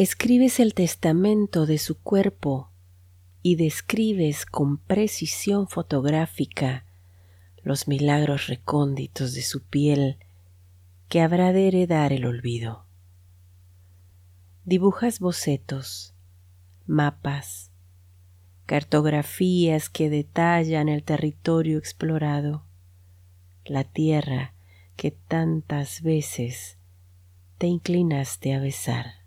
Escribes el testamento de su cuerpo y describes con precisión fotográfica los milagros recónditos de su piel que habrá de heredar el olvido. Dibujas bocetos, mapas, cartografías que detallan el territorio explorado, la tierra que tantas veces te inclinaste a besar.